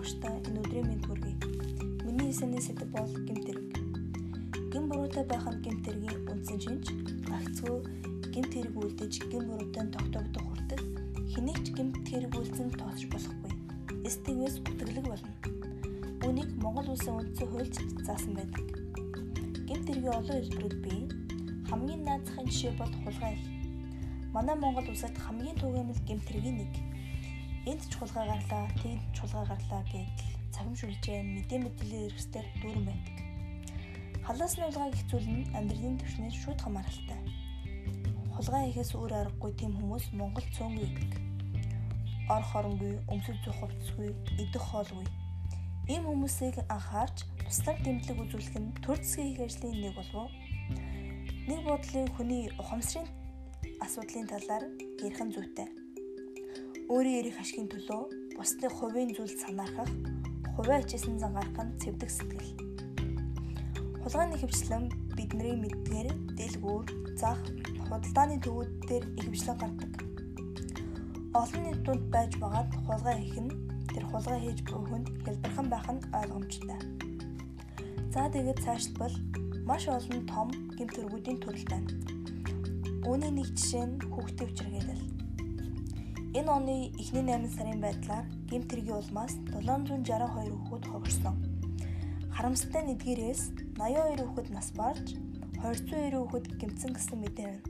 багштай энэ өдрийн мэнд хүргэе. Миний эсэний сэдэв бол гимтэрэг. Гим буруутай байх нь гимтэргийн үндсэн шинж, гагцгүй гимт хэрэг үлдэж гим буруутай тогтоогдох хүртэл хэнийг ч гимт хэрэг үлдсэн тооцож болохгүй. Стигээс үтгэлэг болно. Үүнийг Монгол улсын үндсэн хуульд заасан байдаг. Гимт хэргийн олон хэлбэрүүд бий. Хамгийн наазахын жишээ бол хулгай. Манай Монгол улсад хамгийн түгээмэл гимт хэргийн нэг энд ч хулгай гарлаа, тэнд ч хулгай гарлаа гэдэл цахимшүүлжээ мэдээ мэдээллийн хэрэгсээр дүүрэн байдаг. Халаасны хулгайг хэцүүл нь амьдралын түвшнээс шууд хамааралтай. Хулгай хийхээс өөр аргагүй тийм хүмүүс Монгол цөөнгүй гэдэг. Ор хоронгүй, өмсөж зөх хувцсгүй, идэх хоолгүй. Ийм хүмүүсийг анхаарч туслах дэмжлэг үзүүлэх нь төр засгийн их ажлын нэг болов уу? Нэг бодлын хүний ухамсарын асуудлын талаар ярих нь зүйтэй өөрийн эрх ашигын төлөө бусдын хувийн зүйл санаархах, хувиа хичээсэн зангарах нь цэвдэг сэтгэл. Хулгайны хөвчлэн бидний мэдгээр дэлгүүр, зах, худалдааны төвүүд дээр ихэвчлэн гардаг. Олон нийт дунд байж байгаад хулгай хийх нь тэр хулгай хийж буй хүнд хэлбэрхэн байх нь ойлгомжтой. За тэгээд цаашдбал маш олон том гэмт төргүүдийн төрөл байна. Үүний нэг жишээ нь хүүхдийн хүчирхийлэл. Энэ оны эхний 8 сарын байдлаар гэмт хэргийн улмаас 762 хүүхэд хогорсон. Харамсалтай нь эдгээрээс 82 хүүхэд нас барж 290 хүүхэд гэмтсэн гэсэн мэдээ байна.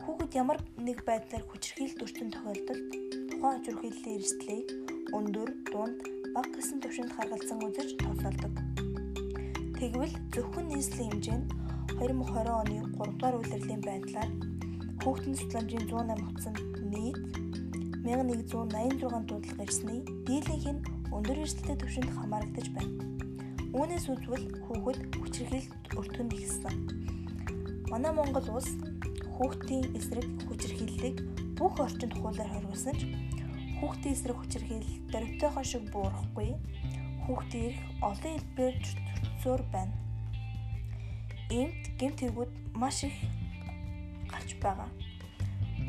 Хүүхэд ямар нэг байдлаар хүчирхийлэлд өртөн тохиолдолд тухайн хүчирхийллийн эрсдлийг өндөр, дунд, бага гэсэн түвшинд харгалзан үзэж тооцоолдог. Тэгвэл зөвхөн нийслэлийн хэмжээнд 2020 оны 3 дугаар үйлрлийн байдлаар хүүхдийн судлаамжийн 108 утсанд нийт 1186 дуудлага ирсний дийлэнх нь өндөр эрсдэлтэй түвшинд хамаарагдаж байна. Үүнээс үзвэл хүүхэд хүчирхийлэлд өртгөн ихсэн. Манай Монгол улс хүүхдийн эсрэг хүчирхийллийг бүх орчинд хуулиар хоригдсон ч хүүхдийн эсрэг хүчирхийлэл дөрвтойхон шиг буурахгүй хүүхдийн эрх олон хэлбээр зөөр байна. Иймд гэмт хэрэгүүд маш их гарч байгаа.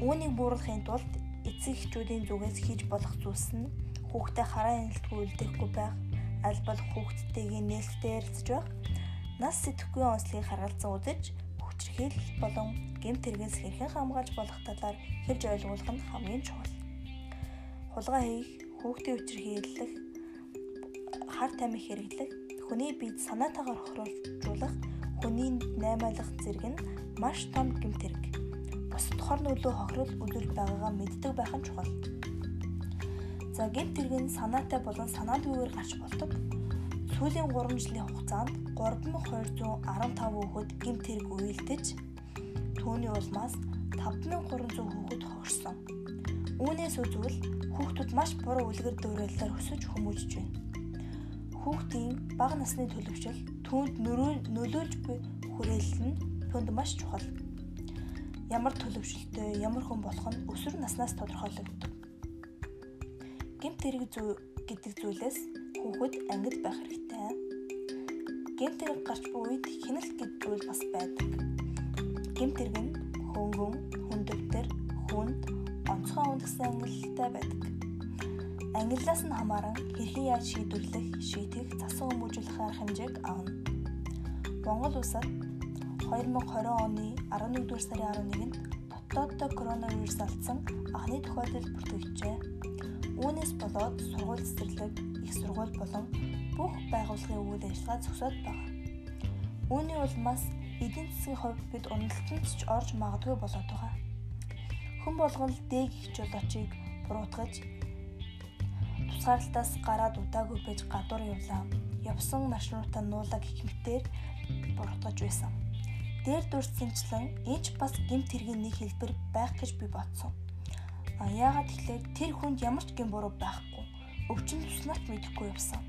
Үүнийг бууруулахын тулд эцэг эхчүүдийн зүгээс хийж болох зүйлс нь хүүхдэд хараа хяналтгүй үлдээхгүй байх, аль болох хүүхдтэйгээ нээлттэй ярилцж байх, нас сэтгэхгүй онцлогийг харгалзан үзэж хүчрхийлэл болон гэмт хэрэгээс хэрхэн хамгаалж болох талаар хэлж ойлгуулах нь хамгийн чухал. Хулгай хийх, хүүхдийн хүчрхийлэх, хар тамхи хэрэглэх, хүний биед санаатаагаар хохируулах, хүний наймаалах зэрэг нь маш том гэмт хэрэг бусад хор нөлөө хохирол үзүүлж байгаагаа мэддэг байх нь чухал. За гэмт тэрэг нь санаатай болон санаандгүйгээр гарч болдог. Сүүлийн 3 жилийн хугацаанд 3215 хүүхэд гэмт тэрэг үйлдэж түүний улмаас 5300 хүүхэд хогорсон. Үүнээс үзвэл хүүхдүүд маш буруу үлгэр дуурайлаар өсөж хүмүүжж байна. Хүүхдийн бага насны төлөвшил түүнд нөлөөлж буй хүрээлэл нь түүнд маш чухал ямар төлөвшөлтөй, ямар хүн болох нь өсвөр наснаас тодорхойлогддог. Гэмт хэрэг зүй гэдэг зүйлээс хүүхэд ангид байх хэрэгтэй. Гэмт хэрэг гарч буй үед хяналт гэж зүйл бас байдаг. Гэмт хэрэг нь хөнгөн, хүндөвтөр, хүнд, онцгой үнд гэсэн ангиллалтай байдаг. Ангиллаас нь хамааран хэрхэн яаж шийдвэрлэх, шийтгэх, засан хүмүүжүүлэх арга хэмжээг авна. Монгол улсад 2020 оны 11-р сарын 11-нд дотооддоо коронавирус алдсан анхны тохиолдол бүртгэжээ. Үүнээс болоод сургууль цэцэрлэг, их сургууль болон бүх байгууллагын үйл ажиллагаа зогсоод байна. Үүний улмаас эдийн засгийн хувьд бид уналтанд ч орж магадгүй болоод байгаа. Хэн болгон л дээг их жолоочийг буруутгаж тусгаарлалтаас гараад удаагүй байж гадуур явлаа. Явсан маршрутаа нуулаа гэх мэтээр буруутгаж байсан. Дээр дурдсанчлан энд бас гимт хэргийн нэг хэлбэр байх гэж би бодсон. А яагаад тэгэхээр тэр хүнд ямар ч гэм буруу байхгүй. Өвчин туснаач мэдэхгүй явсан.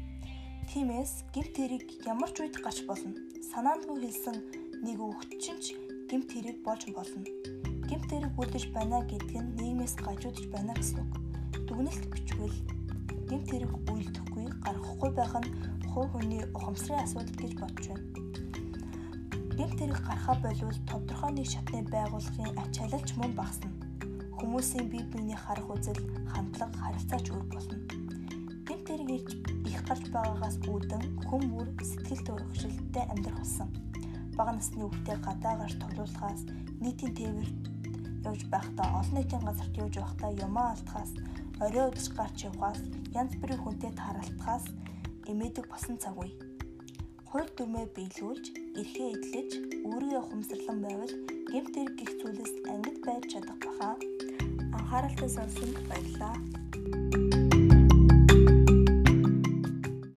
Тиймээс гимт хэрэг ямар ч үед гарч болно. Санаандгүй хэлсэн нэг өвчин ч гимт хэрэг болж болно. Гимт хэрэг үлдэж байна гэдэг нь нийгмээс гажуудж байна гэсэн үг. Дүгнэлт бичвэл гимт хэрэг үйлдэхгүй гарахгүй байх нь хувь хүний ухамсарын асуудал гэж бодож байна гэмт хэрэг гарахаа болвол тодорхой нэг шатны байгууллагын ач халилч мөн багасна. Хүмүүсийн бие биений харах үзэл, хандлага, харилцаач өөр болно. Гэмт тэрэг ирж их гарч байгаагаас үүдэн хүм бүр сэтгэл төрөвшөлттэй амьдрах болсон. Бага насны хүүхдээ гадаа гарч тоглуулахаас нийтийн тээвэрт явж байхдаа олон нийтийн газарт явж байхдаа юмаа алдахаас орой өдөж гарч явахаас янз бүрийн хүнтэй тааралтахаас эмээдэг болсон цаг үе. Хууль дүрмээ биелүүлж, эрхээ эдлэж, өөрийгөө ухамсарлан байвал гэмт хэрэг гих зүйлээс ангид байж чадах баха. Анхааралтай сонсонд баярлалаа.